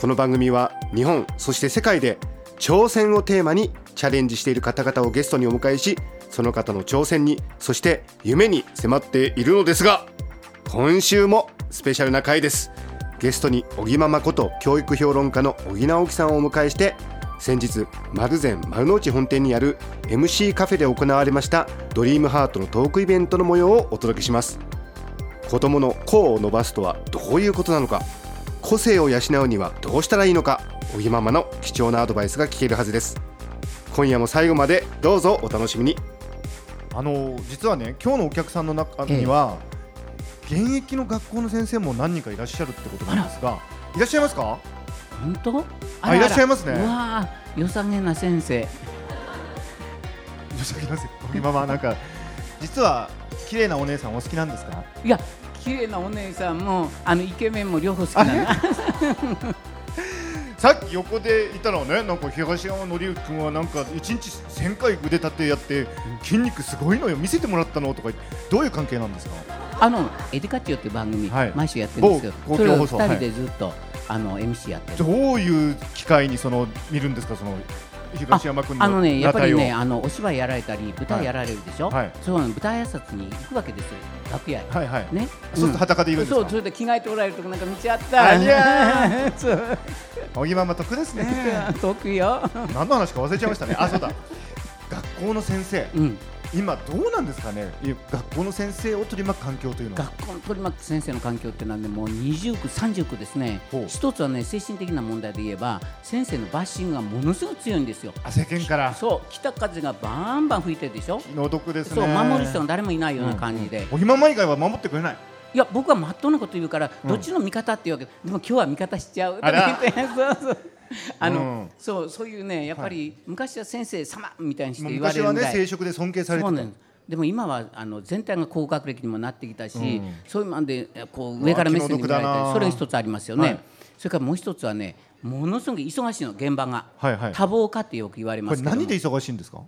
この番組は日本そして世界で挑戦をテーマにチャレンジしている方々をゲストにお迎えしその方の挑戦にそして夢に迫っているのですが今週もスペシャルな回です。ゲストに小木ママこと教育評論家の小木直樹さんをお迎えして先日丸善丸の内本店にある MC カフェで行われましたドリームハートのトークイベントの模様をお届けします。子どもの個を伸ばすとはどういうことなのか。個性を養うにはどうしたらいいのか小木ママの貴重なアドバイスが聞けるはずです。今夜も最後までどうぞお楽しみに。あの実はね今日のお客さんの中には、現役の学校の先生も何人かいらっしゃるってことなんですがいらっしゃいますか？本当？あいらっしゃいますね。うわー良さげな先生。申し訳ないです今はなんか実は綺麗なお姉さんお好きなんですか？いや綺麗なお姉さんもあのイケメンも両方好きな。の さっき横でいたらねなんか東山紀之君はなんか一日1000回腕立てやって筋肉すごいのよ見せてもらったのとかどういう関係なんですか？あのエディカチオっていう番組、はい。毎週やってるんですけど某それを公共放送。二人でずっと、あの MC やってる。どういう機会にその見るんですかその東山君のあのねやっぱりね裸あのお芝居やられたり舞台やられるでしょ、はい。そう舞台挨拶に行くわけですよ楽屋へ、体をはいはい。ね？そうすると裸でいるんですか？そうそれで着替えておられるとこなんか見ちゃった。ありゃそう小木ママ得ですね。得意よ。何の話か忘れちゃいましたね。あそうだ。学校の先生。うん今どうなんですかね？い学校の先生を取り巻く環境というのは。学校の取り巻く先生の環境っていうのはねもう20区30区ですね。一つはね精神的な問題で言えば先生のバッシングがものすごく強いんですよ。あ世間から。そう。北風がバンバン吹いてるでしょ？気の毒ですね。そう守る人が誰もいないような感じで、小木ママ以外は守ってくれない。いや僕はまっとうなこと言うから、どっちの味方っていうわけ。でも今日は味方しちゃうとか言って。そうそう あの、うん。そうそういうねやっぱり、昔は先生様みたいにして言われるぐらい。昔はね聖職で尊敬されてた。でも今はあの全体が高学歴にもなってきたし、うん。そういうまでこう上から目線で見られうわ気の毒だな。てそれが一つありますよね、はい。それからもう一つはねものすごく忙しいの現場が、はいはい。多忙化ってよく言われますけども。何で忙しいんですか？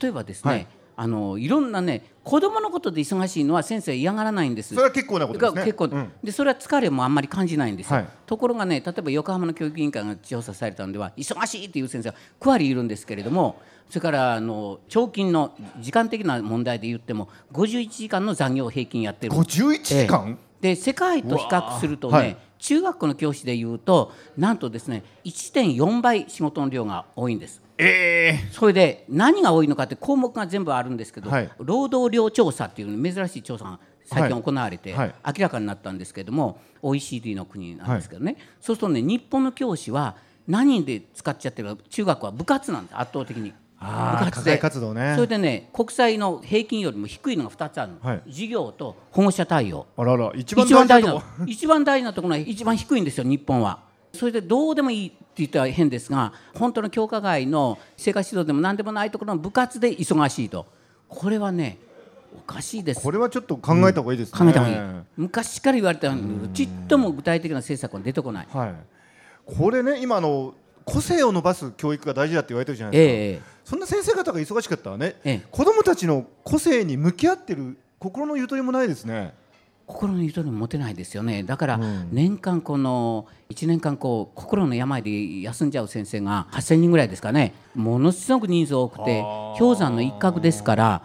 例えばですね、はいい、あのいろんなね子供のことで忙しいのは先生嫌がらないんです。それは結構なことですね。が結構、うん。でそれは疲れもあんまり感じないんですよ、はい。ところがね例えば横浜の教育委員会が調査されたのでは忙しいっていう先生が9割いるんですけれどもそれからあの長勤の時間的な問題で言っても51時間の残業を平均やってる。51時間、ええ。で世界と比較するとね、中学校の教師でいうとなんとですね1.4倍仕事の量が多いんです。ええそれで何が多いのかって項目が全部あるんですけど、はい。労働量調査っていう珍しい調査が最近行われて、はい。明らかになったんですけども OECD の国なんですけどね、そうするとね日本の教師は何で使っちゃってるか中学は部活なんです圧倒的に。部活で。活動ね。それでね国際の平均よりも低いのが2つあるの、はい。授業と保護者対応。一番大事な一番大事なところが一番低いんですよ日本は。それでどうでもいいって言ったら変ですが本当の教科外の生活指導でも何でもないところの部活で忙しいと。これはねおかしいです。これはちょっと考えた方がいいですね、考えた方がいい、昔から言われたようにちっとも具体的な政策が出てこない。はい。これね今あの個性を伸ばす教育が大事だって言われてるじゃないですか、ええ。そんな先生方が忙しかったらね、ええ。子供たちの個性に向き合ってる心のゆとりもないですね心のゆとりも持てないですよね。だからうん。年間この1年間こう心の病で休んじゃう先生が8000人ぐらいですかね。ものすごく人数多くて氷山の一角ですから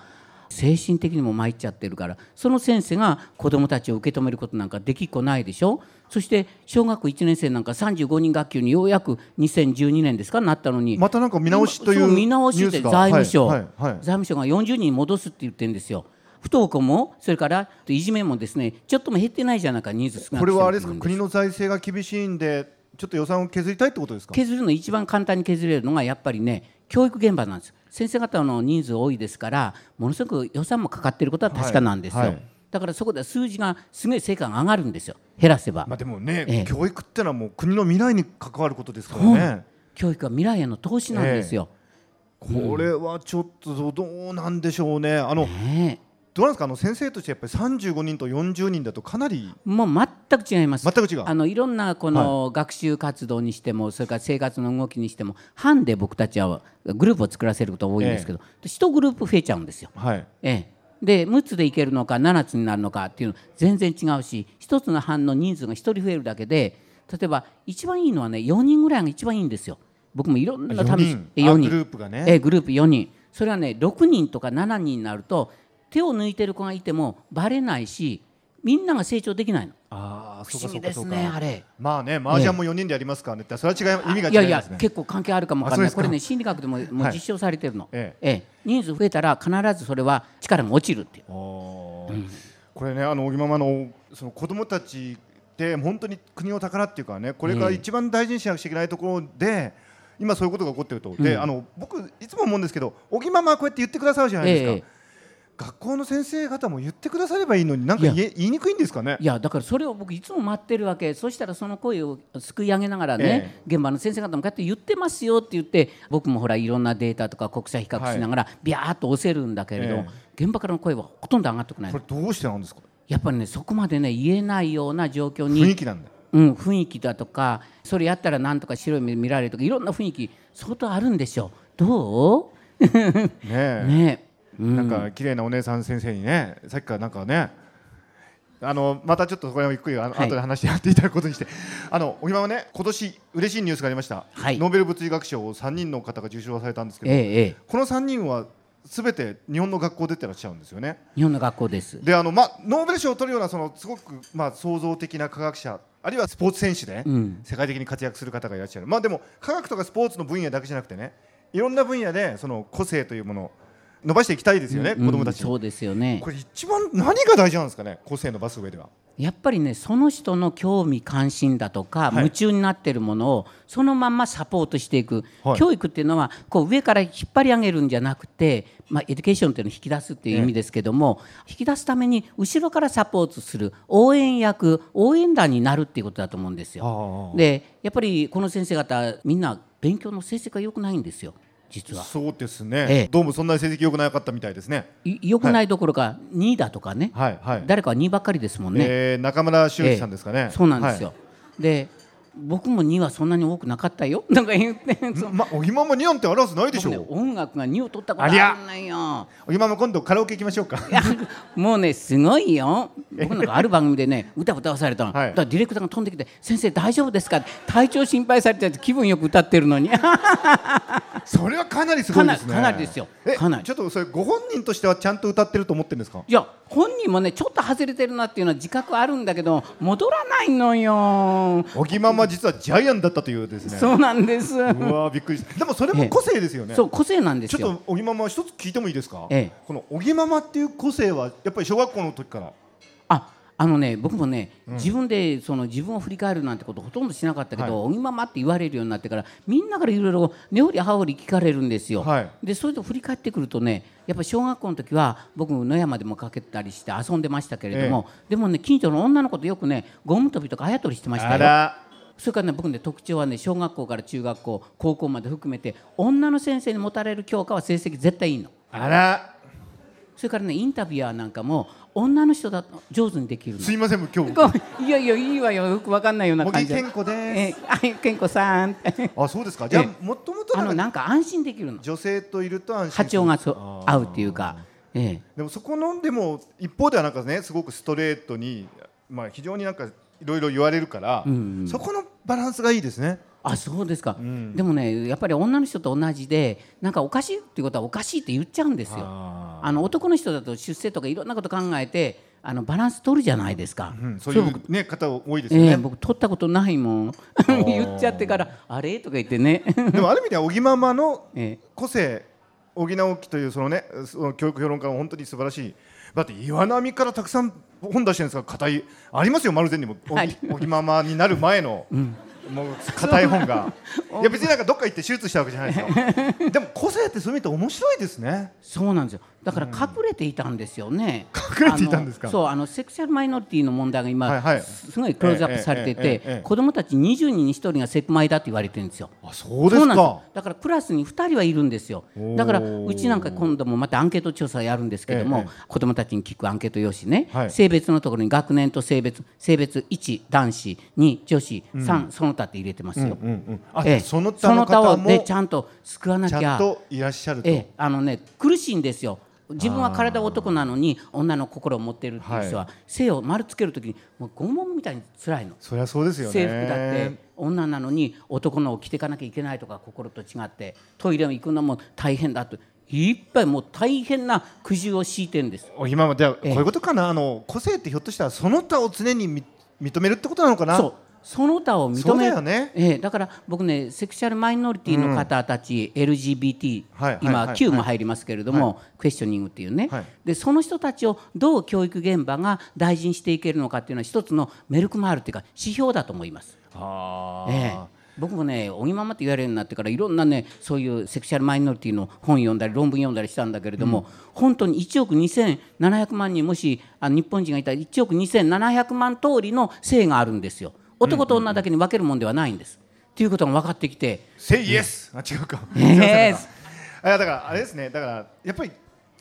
精神的にも参っちゃってるからその先生が子どもたちを受け止めることなんかできっこないでしょ。そして小学校1年生なんか35人学級にようやく2012年ですかなったのに。またなんか見直しという見直しで財務省、はいはいはい。財務省が40人戻すって言ってるんですよ。不登校もそれからいじめもですねちょっとも減ってないじゃないか人数これはあれですか？国の財政が厳しいんでちょっと予算を削りたいってことですか？削るの一番簡単に削れるのがやっぱりね教育現場なんです。先生方の人数多いですからものすごく予算もかかっていることは確かなんですよ、はい。はいだからそこで数字がすごい成果が上がるんですよ減らせば、まあでもね、ええ。教育ってのはもう国の未来に関わることですからね。教育は未来への投資なんですよ、これはちょっとどうなんでしょうね。あのどうなんですか？あの先生としてやっぱり35人と40人だとかなりもう全く違います。全く違う？あのいろんなこの学習活動にしても、それから生活の動きにしても班で僕たちはグループを作らせることが多いんですけど、一グループ増えちゃうんですよ。はい。ええ、で6つでいけるのか7つになるのかっていうの全然違うし1つの班の人数が1人増えるだけで例えば一番いいのはね4人ぐらいが一番いいんですよ。僕もいろんな試し四人。え4人。あグループがね。ええグループ4人。それはね6人とか7人になると手を抜いてる子がいてもバレないしみんなが成長できないの。ああ、不思議ですねあれ。まあね、麻雀も4人でやりますからね。って、それは違い意味がいやいや違いますね。結構関係あるかもわかんない。これね心理学でももう実証されてるの、ええ。え人数増えたら必ずそれは力が落ちるっていう。これねあの小木ママのその子供たちって本当に国の宝っていうかねこれから一番大事にしなくちゃいけないところで、今そういうことが起こってると、であの僕いつも思うんですけど小木ママはこうやって言ってくださるじゃないですか、ええ学校の先生方も言ってくださればいいのになんか言いにくいんですかね？いやだからそれを僕いつも待ってるわけ。そしたらその声をすくい上げながらね、現場の先生方もこうやって言ってますよって言って僕もほらいろんなデータとか国際比較しながらビャーっと押せるんだけれど、え現場からの声はほとんど上がってこない。これどうしてなんですか？やっぱりねそこまでね言えないような状況に雰囲気なんだうん、雰囲気だとかそれやったらなんとか白い目見られるとかいろんな雰囲気相当あるんでしょう。ど ねうえ。ねうん。なんか綺麗なお姉さん先生にねさっきからなんかねあのまたちょっとこれをゆっくりあの、はい。後で話してやっていただくことにしてあのお今はね今年嬉しいニュースがありました、はい。ノーベル物理学賞を3人の方が受賞されたんですけど、ええええ。この3人はすべて日本の学校出てらっしゃるんですよね。日本の学校です。であの、ま、ノーベル賞を取るようなそのすごく、まあ、創造的な科学者あるいはスポーツ選手で、うん。世界的に活躍する方がいらっしゃる、まあ、でも科学とかスポーツの分野だけじゃなくてねいろんな分野でその個性というものを伸ばしていきたいですよね、子どもたちにうんそうですよね。これ一番何が大事なんですかね個性伸ばす上では。やっぱりねその人の興味関心だとか、い。夢中になっているものをそのまんまサポートしていく、はい。教育っていうのはこう上から引っ張り上げるんじゃなくて、まあ、 education っていうのを引き出すっていう意味ですけども、引き出すために後ろからサポートする。応援役応援団になるっていうことだと思うんですよ。でやっぱりこの先生方みんな勉強の成績が良くないんですよ実は。そうですね、ええ。どうもそんなに成績良くなかったみたいですね。い良くないどころか2位だとかね、はいはい、誰かは2位ばっかりですもんね。えー中村修二さんですかね、そうなんですよ。はで僕も2はそんなに多くなかったよ。とか言ってまあ、今もニャンってあるはずないでしょ。僕ねう、音楽が2を取ったことあるんないよ。今も今度カラオケ行きましょうか。もうねすごいよ。僕なんかある番組でね歌歌わされたの、はい。だからディレクターが飛んできて「先生大丈夫ですか?」体調心配されてて気分よく歌ってるのに。それはかなりすごいですね。かなりですよ。えかなり。ちょっとそれご本人としてはちゃんと歌ってると思ってるんですか？いや本人もねちょっと外れてるなっていうのは自覚あるんだけど戻らないのよ、小木ママ実はジャイアンだったというですね。そうなんです。うわーびっくりした。でもそれも個性ですよね、そう個性なんでちょっすよと小木ママ一つ聞いてもいいですか、ええ。この小木ママっていう個性はやっぱり小学校の時から。ああのね僕もね、自分でその自分を振り返るなんてことほとんどしなかったけど「おぎまま」って言われるようになってからみんなからいろいろ根掘り葉掘り聞かれるんですよ。はい。でそれと振り返ってくるとねやっぱ小学校の時は僕野山でもかけたりして遊んでましたけれども、でもね近所の女の子とよくねゴム跳びとかあやとりしてましたよ。らそれからね僕ね特徴はね小学校から中学校高校まで含めて女の先生に持たれる教科は成績絶対いいの。あら。それからねインタビュアーなんかも女の人だと上手にできるの。すいません今日いやいやいいわよよくわかんないような感じで。健子です。えはい健子さん。あそうですか。じゃもともとあのなんか安心できるの。女性といると安心。波長がそ合うっていうか。ええ。でもそこのでも一方ではなんかねすごくストレートにまあ非常になんかいろいろ言われるから、そこのバランスがいいですね。あそうですか、ん。でもねやっぱり女の人と同じでなんかおかしいっていうことはおかしいって言っちゃうんですよ。ああの男の人だと出世とかいろんなこと考えてあのバランス取るじゃないですか、うん、そういう、ね、方多いですよね、ええ僕取ったことないもん。言っちゃってからあれ？とか言ってね。でもある意味では小木ママの ええ。個性小木直樹というそのねその教育評論家は本当に素晴らしいだって岩波からたくさん本出してるんですから硬いありますよ丸善にも。はい。小木ママになる前の、もう硬い本が。いや別になんかどっか行って手術したわけじゃないですよ。でも個性ってそういう意味で面白いですね。そうなんですよ。だから隠れていたんですよね、隠れていたんですか？そうあのセクシャルマイノリティの問題が今、はいはい。すごいクローズアップされてて子どもたち20人に1人がセクマイだって言われてるんですよ。あそうですそうなんですかだからクラスに2人はいるんですよ。だからうちなんか今度もまたアンケート調査やるんですけども、ええ子どもたちに聞くアンケート用紙ね、はい。性別のところに学年と性別性別1男子2女子3、その他って入れてますよ。うんうんあええ。その他のその他をねちゃんと救わなきゃ。ちゃんといらっしゃると、ええ、あのね苦しいんですよ。自分は体は男なのに女の心を持っているっていう人は、性を丸つけるときにもう拷問みたいに辛いの。そりゃそうですよね。制服だって女なのに男のを着ていかなきゃいけないとか心と違ってトイレに行くのも大変だといっぱいもう大変な苦渋を強いてるんです。お今まではこうえ。えいうことかな、あの個性ってひょっとしたらその他を常にみ認めるってことなのかな？そうその他を認める。よね。ええだから僕ねセクシャルマイノリティの方たち、LGBT、はいはい今、はい Q も入りますけれども、クエスチョニングっていうね、はい。でその人たちをどう教育現場が大事にしていけるのかっていうのは一つのメルクマールっていうか指標だと思います。あ。ーええ、僕もねおぎままって言われるようになってからいろんなねそういうセクシャルマイノリティの本読んだり論文読んだりしたんだけれども、本当に1億2700万人もしあの日本人がいたら1億2700万通りの性があるんですよ男と女だけに分けるもんではないんです。っていうことが分かってきて「Say yes」あ 違うか、あだからあれですね。だからやっぱり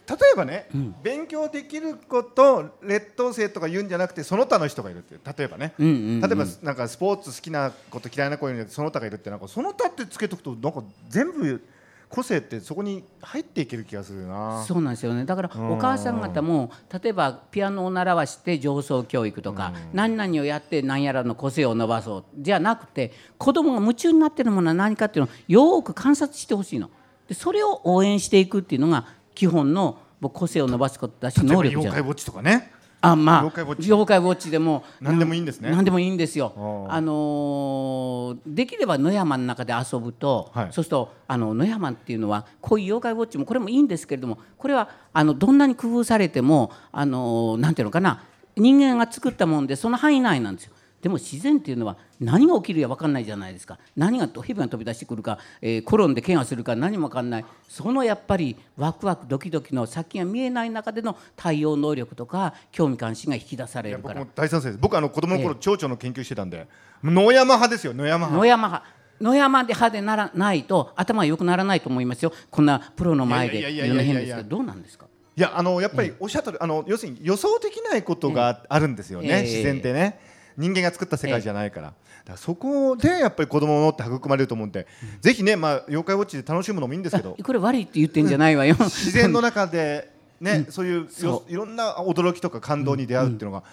例えばね、勉強できること劣等生とか言うんじゃなくてその他の人がいるって例えばね、うんうんうん。例えばなんかスポーツ好きなこと嫌いな子いるんだけどその他がいるってなんかその他ってつけとくとなんか全部個性ってそこに入っていける気がするな。そうなんですよね。だからお母さん方も例えばピアノを習わして上層教育とか何々をやって何やらの個性を伸ばそう。じゃなくて子供が夢中になってるものは何かっていうのをよーく観察してほしいの。でそれを応援していくっていうのが基本の僕個性を伸ばすことだし能力じゃない妖怪ウォッチとかねあまあ妖怪ウォッチ。でも何でもいいんですね。何でもいいんですよ。あのーできれば野山の中で遊ぶと、はい。そうするとあの野山っていうのはこういう妖怪ウォッチもこれもいいんですけれどもこれはあのどんなに工夫されてもあのーなんていうのかな人間が作ったもんでその範囲内なんですよ。でも自然っていうのは何が起きるや分かんないじゃないですか。何が蛇が飛び出してくるか、えー転んで怪我するか何も分かんない。そのやっぱりワクワクドキドキの先が見えない中での対応能力とか興味関心が引き出されるから。いや僕も大賛成です。僕あの子供の頃え蝶々の研究してたんで。野山派ですよ野山派。野山派。野山で派でならないと頭が良くならないと思いますよ。こんなプロの前でいやいやい言うの変ですけどどうなんですか？いやあのやっぱりおっしゃったとあの要するに予想できないことがあるんですよね、ええ。自然ってね人間が作った世界じゃないから,、だからそこでやっぱり子供のって育まれると思うんで、ぜひね、まあ、妖怪ウォッチで楽しむのもいいんですけど。これ悪いって言ってんじゃないわよ。自然の中でね、そういういろんな驚きとか感動に出会うっていうのが、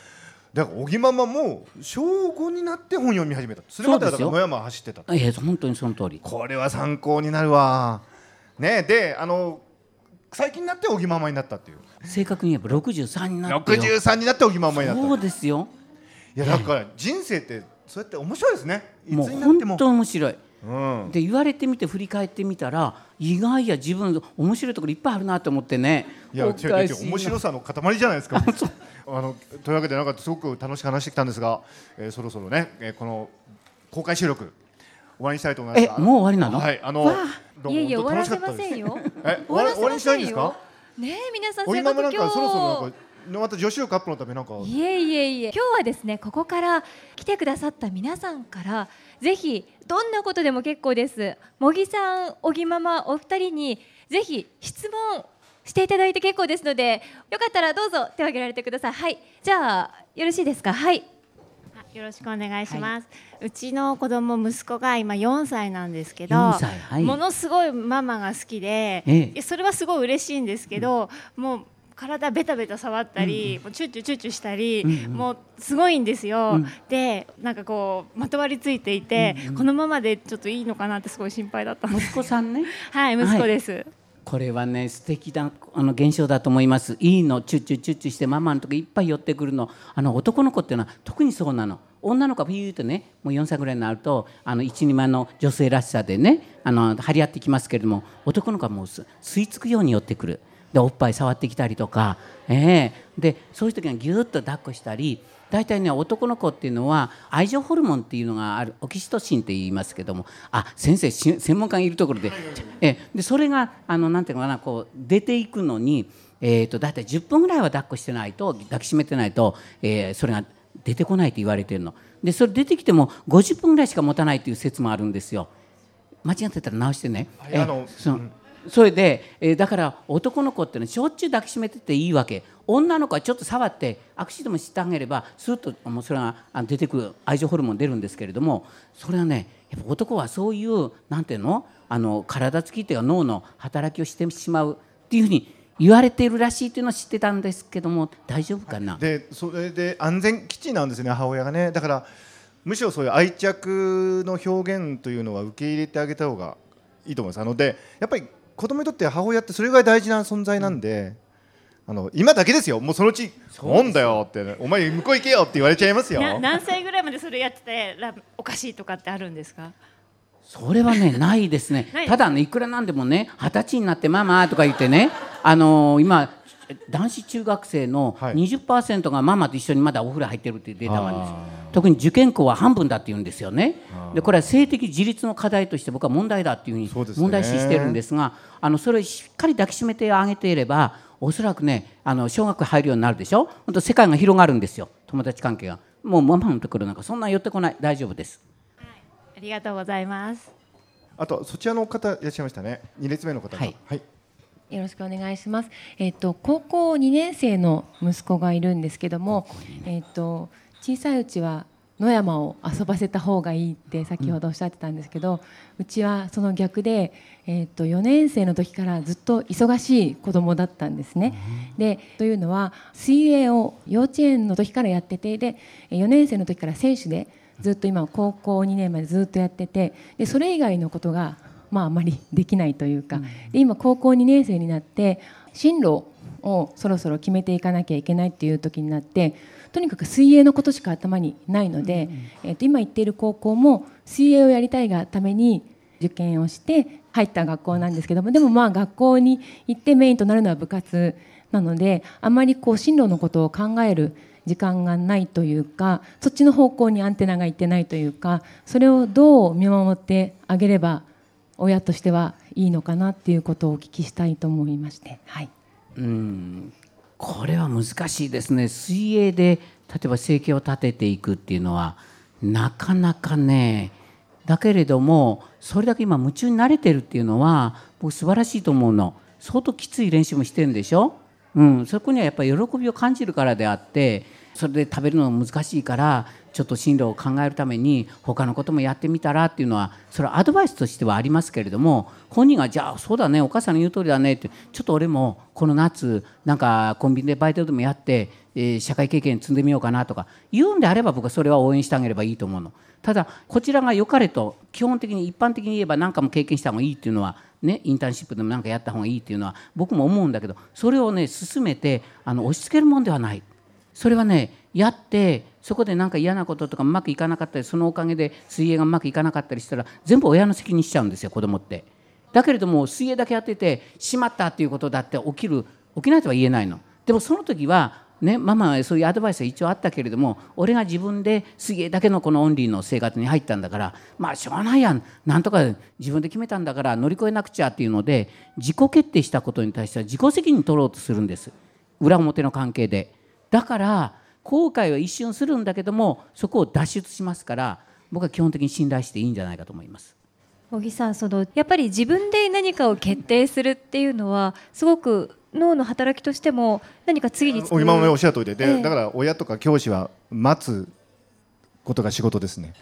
だから小木ママも小5になって本読み始めた。それまではだから野山走ってた。いや本当にその通り。これは参考になるわねであの最近になって小木ママになったっていう。正確に言えば63になってよ。63になって小木ママになった。そうですよいやだから人生ってそうやって面白いですね。もう本。当面白いうん。で言われてみて振り返ってみたら意外や自分面白いところいっぱいあるなと思ってねいや違う違う面白さの塊じゃないですか。あのというわけでなんかすごく楽しく話してきたんですが、えーそろそろね、えーこの公開収録終わりにしたいと思います。えもう終わりなの？はいあのいえいえ終わらせませんよえ終わらせ終わりにしたいんですか？ませんよ。ねえ皆さんお今もなん今日かそろそろなんかまた女子力アップのためなんかいえいえいえ。今日はですねここから来てくださった皆さんからぜひどんなことでも結構です。茂木さん小木ママお二人にぜひ質問していただいて結構ですのでよかったらどうぞ手を挙げられてください。はい。じゃあよろしいですか？はい。あよろしくお願いします、うちの子供息子が今4歳なんですけど4歳はい。ものすごいママが好きで、ええ。それはすごい嬉しいんですけど、もう体ベタベタ触ったり、もうチュッチュチュッチュしたり、もうすごいんですよ、うん。でなんかこうまとわりついていて、このままでちょっといいのかなってすごい心配だったんで。す息子さんね？はい息子です、これはね素敵なあの現象だと思います。いいのチュッチュチュッチュしてママのとこいっぱい寄ってくるの。あの男の子っていうのは特にそうなの。女の子はピューってねもう4歳ぐらいになるとあの一人前の女性らしさでねあの張り合ってきますけれども男の子はもうす吸い付くように寄ってくるでおっぱい触ってきたりとか、ええ。でそういう時にはぎゅーっと抱っこしたり大体ね男の子っていうのは愛情ホルモンっていうのがあるオキシトシンって言いますけどもあ先生専門家がいるところでえでそれがあのなんていうのかなこう出ていくのに、えーと、大体10分ぐらいは抱っこしてないと抱きしめてないと、えー、それが出てこないと言われてるの。でそれ出てきても50分ぐらいしか持たないという説もあるんですよ。間違ってたら直してね。あのその、うんそれで、えー、だから男の子ってのはしょっちゅう抱きしめてていいわけ。女の子はちょっと触って握手でもしてあげればスーッともうそれが出てくる愛情ホルモン出るんですけれどもそれはねやっぱ男はそういうなんていうの？あの体つきっていうか脳の働きをしてしまうっていうふうに言われているらしいっていうのを知ってたんですけども大丈夫かな、でそれで安全基地なんですね母親がね。だからむしろそういう愛着の表現というのは受け入れてあげた方がいいと思います。あのでやっぱり子供にとって母親ってそれぐらい大事な存在なんで、あの今だけですよ。もうそのうち「なんだよ」って、お前向こう行けよ」って言われちゃいますよ。何歳ぐらいまでそれやってておかしいとかってあるんですか？それはね ないですね。ただねいくらなんでもね二十歳になってママとか言ってねあのー、今男子中学生の20%がママと一緒にまだお風呂入ってるっていうデータがあるんです特に受験校は半分だって言うんですよね。でこれは性的自立の課題として僕は問題だっていうふうに問題視してるんですがあのそれをしっかり抱きしめてあげていればおそらくねあの小学入るようになるでしょ？本当世界が広がるんですよ。友達関係が。もうママのところなんかそんな寄ってこない。大丈夫です、はい、ありがとうございます。あとそちらの方いらっしゃいましたね。2列目の方はい、はいよろしくお願いします。えっ、と高校2年生の息子がいるんですけども、えっ、と小さいうちは野山を遊ばせた方がいいって先ほどおっしゃってたんですけど、うちはその逆で、えー、と4年生の時からずっと忙しい子供だったんですね。でというのは水泳を幼稚園の時からやっててで4年生の時から選手でずっと今高校2年までずっとやっててでそれ以外のことがまあ、あまりできないというか、で今高校2年生になって進路をそろそろ決めていかなきゃいけないっていう時になってとにかく水泳のことしか頭にないので、えー、と今行っている高校も水泳をやりたいがために受験をして入った学校なんですけどもでもまあ学校に行ってメインとなるのは部活なのであまりこう進路のことを考える時間がないというかそっちの方向にアンテナがいってないというかそれをどう見守ってあげれば親としてはいいのかなっていうことをお聞きしたいと思いまして、はい、うん。これは難しいですね。水泳で例えば生計を立てていくっていうのはなかなかね。だけれどもそれだけ今夢中になれてるっていうのは僕素晴らしいと思うの。相当きつい練習もしてるんでしょ、うん、そこにはやっぱり喜びを感じるからであってそれで食べるのが難しいからちょっと進路を考えるために他のこともやってみたらっていうのはそれはアドバイスとしてはありますけれども本人がじゃあそうだねお母さんの言う通りだねってちょっと俺もこの夏なんかコンビニでバイトでもやって、えー、社会経験積んでみようかなとか言うんであれば僕はそれは応援してあげればいいと思うの。ただこちらが良かれと基本的に一般的に言えば何かも経験した方がいいっていうのはね、インターンシップでも何かやった方がいいっていうのは僕も思うんだけどそれをね進めてあの押し付けるもんではないそれはねやってそこで何か嫌なこととかうまくいかなかったりそのおかげで水泳がうまくいかなかったりしたら全部親の責任しちゃうんですよ子供って。だけれども水泳だけやっててしまったっていうことだって起きる起きないとは言えないの。でもその時はね、ママはそういうアドバイスは一応あったけれども俺が自分で水泳だけのこのオンリーの生活に入ったんだからまあしょうがないやんなんとか自分で決めたんだから乗り越えなくちゃっていうので自己決定したことに対しては自己責任取ろうとするんです裏表の関係で。だから後悔は一瞬するんだけどもそこを脱出しますから僕は基本的に信頼していいんじゃないかと思います。小木さんそのやっぱり自分で何かを決定するっていうのはすごく脳の働きとしても何か次に今もおっしゃる通りでで、ええ、だから親とか教師は待つことが仕事ですね。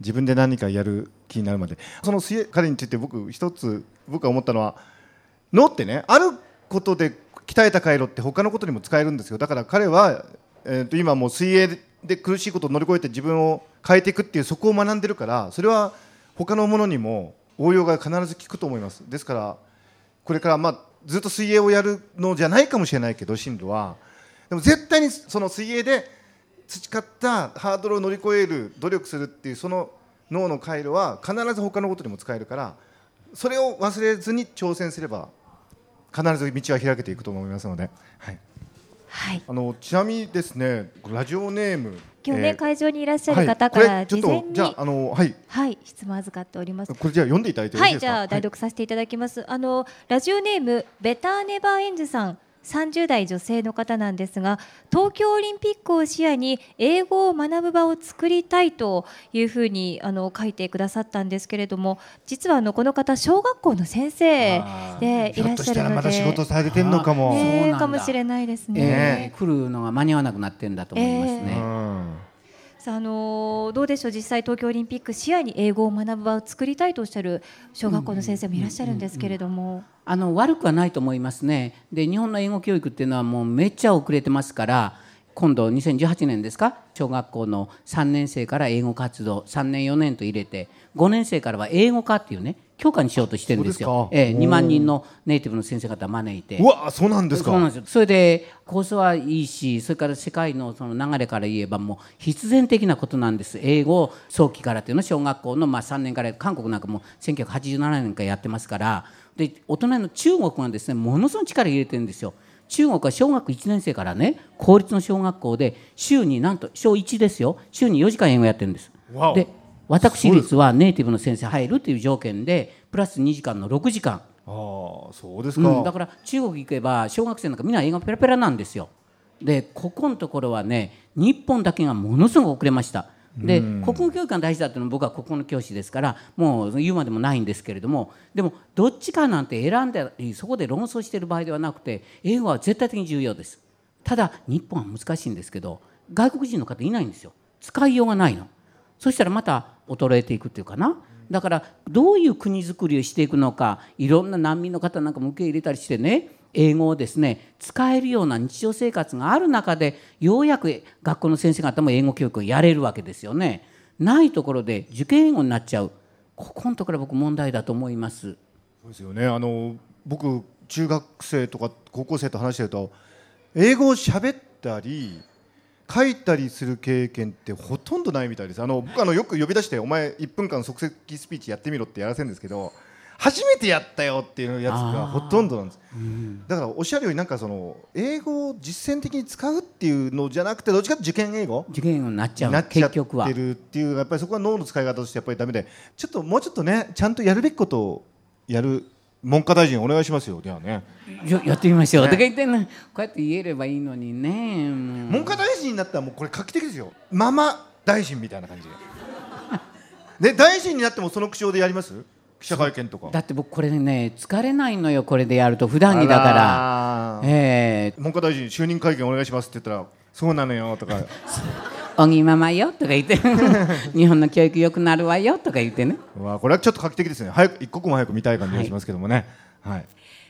自分で何かやる気になるまで。その彼について僕一つ僕が思ったのは脳ってねあることで鍛えた回路って他のことにも使えるんですよ。だから彼はえー、と今もう水泳で苦しいことを乗り越えて自分を変えていくっていうそこを学んでるからそれは他のものにも応用が必ず効くと思います。ですからこれからまあずっと水泳をやるのじゃないかもしれないけど進路は。でも絶対にその水泳で培ったハードルを乗り越える努力するっていうその脳の回路は必ず他のことにも使えるからそれを忘れずに挑戦すれば必ず道は開けていくと思いますので。はい。はい。あのちなみにですねラジオネーム今日ね、えー会場にいらっしゃる方かはい、らこれちょっ事前に、とじゃああのはい。はい質問預かっております。これじゃあ読んでいただいてはい、しいですか？じゃあ代読させていただきます。あのラジオネームベターネバーエンズさん。30代女性の方なんですが東京オリンピックを視野に英語を学ぶ場を作りたいというふうにあの書いてくださったんですけれども実はあのこの方小学校の先生でいらっしゃるのでひょっとしたらまだ仕事されてんのかも、そうねなんだ。かもしれないですね。え。ー来るのが間に合わなくなってんだと思いますね。うんさあ、あのどうでしょう実際東京オリンピック視野に英語を学ぶ場を作りたいとおっしゃる小学校の先生もいらっしゃるんですけれども、あの悪くはないと思いますね。で日本の英語教育っていうのはもうめっちゃ遅れてますから今度2018年ですか？小学校の3年生から英語活動3年4年と入れて5年生からは英語科っていうね教科にしようとしてるんですよ。ええ2万人のネイティブの先生方招いて。うわそうなんですかそうなんですよそれで構想はいいしそれから世界のその流れから言えばもう必然的なことなんです英語を早期からっていうのは小学校のまあ3年から韓国なんかも1987年からやってますからで大人の中国がですねものすごい力入れてるんですよ。中国は小学1年生からね公立の小学校で週になんと小1ですよ週に4時間英語やってるんです。で私立はネイティブの先生入るという条件でプラス2時間の6時間ああそうですか、うん、だから中国行けば小学生なんかみんな英語ペラペラなんですよ。でここのところはね日本だけがものすごく遅れました。で国語教育が大事だっていうのは僕は国語の教師ですからもう言うまでもないんですけれどもでもどっちかなんて選んだりそこで論争している場合ではなくて英語は絶対的に重要です。ただ日本は難しいんですけど外国人の方いないんですよ使いようがないの。そしたらまた衰えていくっていうかなだからどういう国づくりをしていくのかいろんな難民の方なんかも受け入れたりしてね英語をですね使えるような日常生活がある中でようやく学校の先生方も英語教育をやれるわけですよね。ないところで受験英語になっちゃうここのところ僕問題だと思います。そうですよねあの僕中学生とか高校生と話してると英語を喋ったり書いたりする経験ってほとんどないみたいです。あの僕あのよく呼び出してお前1分間即席スピーチやってみろってやらせるんですけど初めてやったよっていうやつがほとんどなんです。だからおっしゃるようになんかその英語を実践的に使うっていうのじゃなくてどっちかというと受験英語？受験英語になっちゃうになっちゃってるっていうやっぱりそこは脳の使い方としてやっぱりダメで。ちょっともうちょっとねちゃんとやるべきことをやる文科大臣お願いしますよ。ではね。ややってみましょう、ね。とか言ってねこうやって言えればいいのにね。文科大臣になったらもうこれ画期的ですよ。ママ大臣みたいな感じで。ね大臣になってもその口調でやります？記者会見とか。だって僕これね疲れないのよこれでやると。普段着だから。らええ文科大臣就任会見お願いしますって言ったらそうなのよとか おぎままよとか言って。日本の教育良くなるわよとか言ってね。うわこれはちょっと画期的ですね。早く一刻も早く見たい感じがしますけどもね。はい、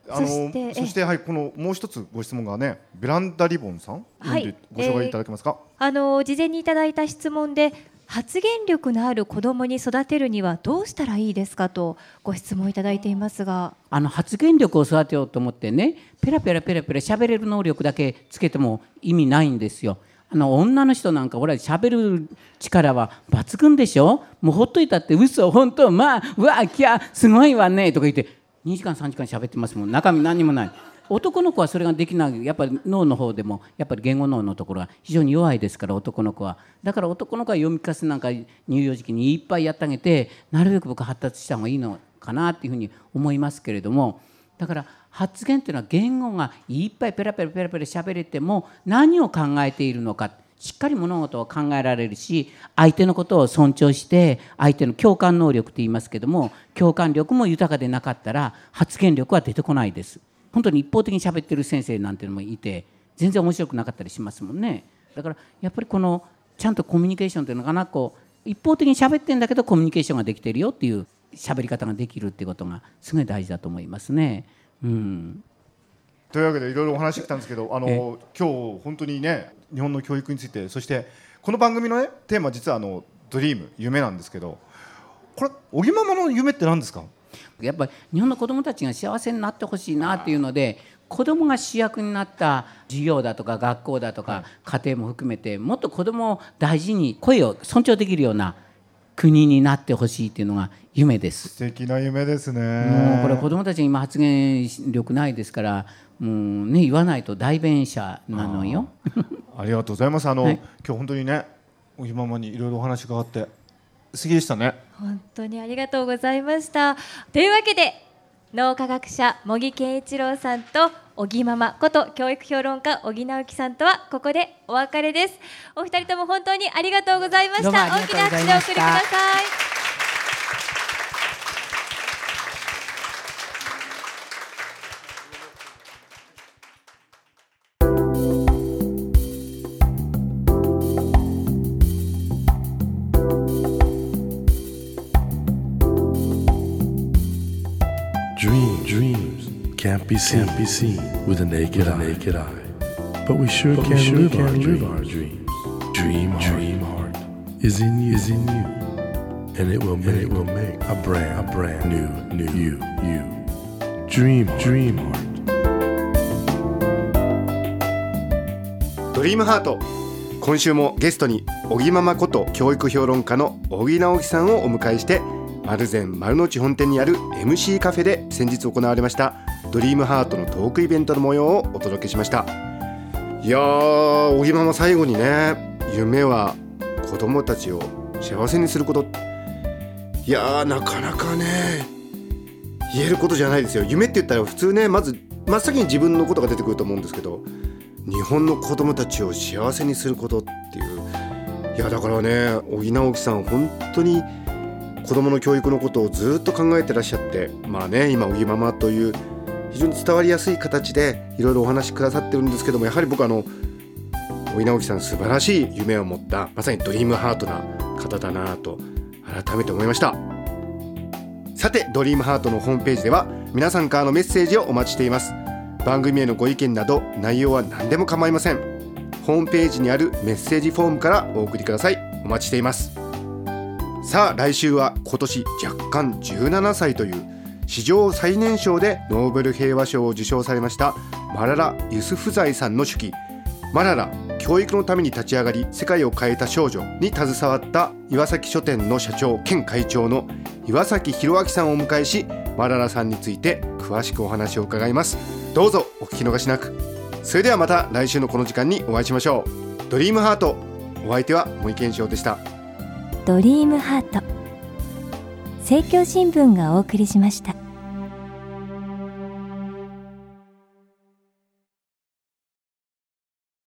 あのそしてそしてはいこのもう一つご質問がねベランダリボンさん、はい。ご紹介いただけますか、あの事前にいただいた質問で発言力のある子どもに育てるにはどうしたらいいですかとご質問いただいていますが。あの発言力を育てようと思ってねペラペラペラペラ喋れる能力だけつけても意味ないんですよ。あの女の人なんかほら喋る力は抜群でしょ？もうほっといたって嘘本当まあうわきゃすごいわねとか言って2時間3時間喋ってますもん。中身何にもない。男の子はそれができない。やっぱり脳の方でもやっぱり言語脳のところが非常に弱いですから男の子は。だから男の子は読み聞かせなんか乳幼児期にいっぱいやってあげてなるべく僕発達した方がいいのかなっていうふうに思いますけれども。だから発言っていうのは言語がいっぱいペラペラペラペラ喋れても何を考えているのか。しっかり物事を考えられるし相手のことを尊重して相手の共感能力と言いますけども共感力も豊かでなかったら発言力は出てこないです。本当に一方的に喋ってる先生なんていうのもいて全然面白くなかったりしますもんね。だからやっぱりこのちゃんとコミュニケーションというのかなこう一方的に喋ってんだけどコミュニケーションができてるよっていう喋り方ができるっていうことがすごい大事だと思いますね。うん、というわけでいろいろお話してきたんですけどあのえ今日本当にね日本の教育についてそしてこの番組のねテーマ実はあのドリーム夢なんですけどこれ小木ママの夢って何ですか？やっぱり日本の子どもたちが幸せになってほしいなっていうので子どもが主役になった授業だとか学校だとか家庭も含めてもっと子どもを大事に声を尊重できるような国になってほしいっていうのが夢です。素敵な夢ですね。もうこれ子どもたち今発言力ないですからもうね言わないと代弁者なのよ。ありがとうございます。あの、はい。今日本当にねおぎママにいろいろお話伺って素敵でしたね。本当にありがとうございました。というわけで脳科学者茂木健一郎さんと小木ママこと教育評論家小木直樹さんとはここでお別れです。お二人とも本当にありがとうございました。大きな拍手でお送りください be seen, can't be seen with a naked, eye. naked eye. But we sure But can, we sure live, can our live dreams. our dreams. Dream, heart, dream heart is in you, is in you, and it will make, it will make a brand, a brand new, new you, you. Dream, heart, dream heart. ドリームハート今週もゲストに小木ママこと教育評論家の小木直樹さんをお迎えして丸善丸の内本店にある MC カフェで先日行われましたドリームハートのトークイベントの模様をお届けしました。いやー小木ママ最後にね夢は子供たちを幸せにすること。いやーなかなかね言えることじゃないですよ。夢って言ったら普通ねまず真っ先に自分のことが出てくると思うんですけど日本の子供たちを幸せにすることっていう。いやだからね小木直樹さん本当に子供の教育のことをずっと考えてらっしゃってまあね今小木ママという非常に伝わりやすい形でいろいろお話しくださってるんですけどもやはり僕あの小木直樹さん素晴らしい夢を持ったまさにドリームハートな方だなと改めて思いました。さてドリームハートのホームページでは皆さんからのメッセージをお待ちしています。番組へのご意見など内容は何でも構いません。ホームページにあるメッセージフォームからお送りください。お待ちしています。さあ来週は今年若干17歳という史上最年少でノーベル平和賞を受賞されましたマララ・ユスフザイさんの手記。マララ教育のために立ち上がり世界を変えた少女に携わった岩崎書店の社長兼会長の岩崎弘明さんをお迎えしマララさんについて詳しくお話を伺います。どうぞお聞き逃しなく。それではまた来週のこの時間にお会いしましょう。ドリームハート。お相手は森健翔でした。ドリームハート。政教新聞がお送りしました。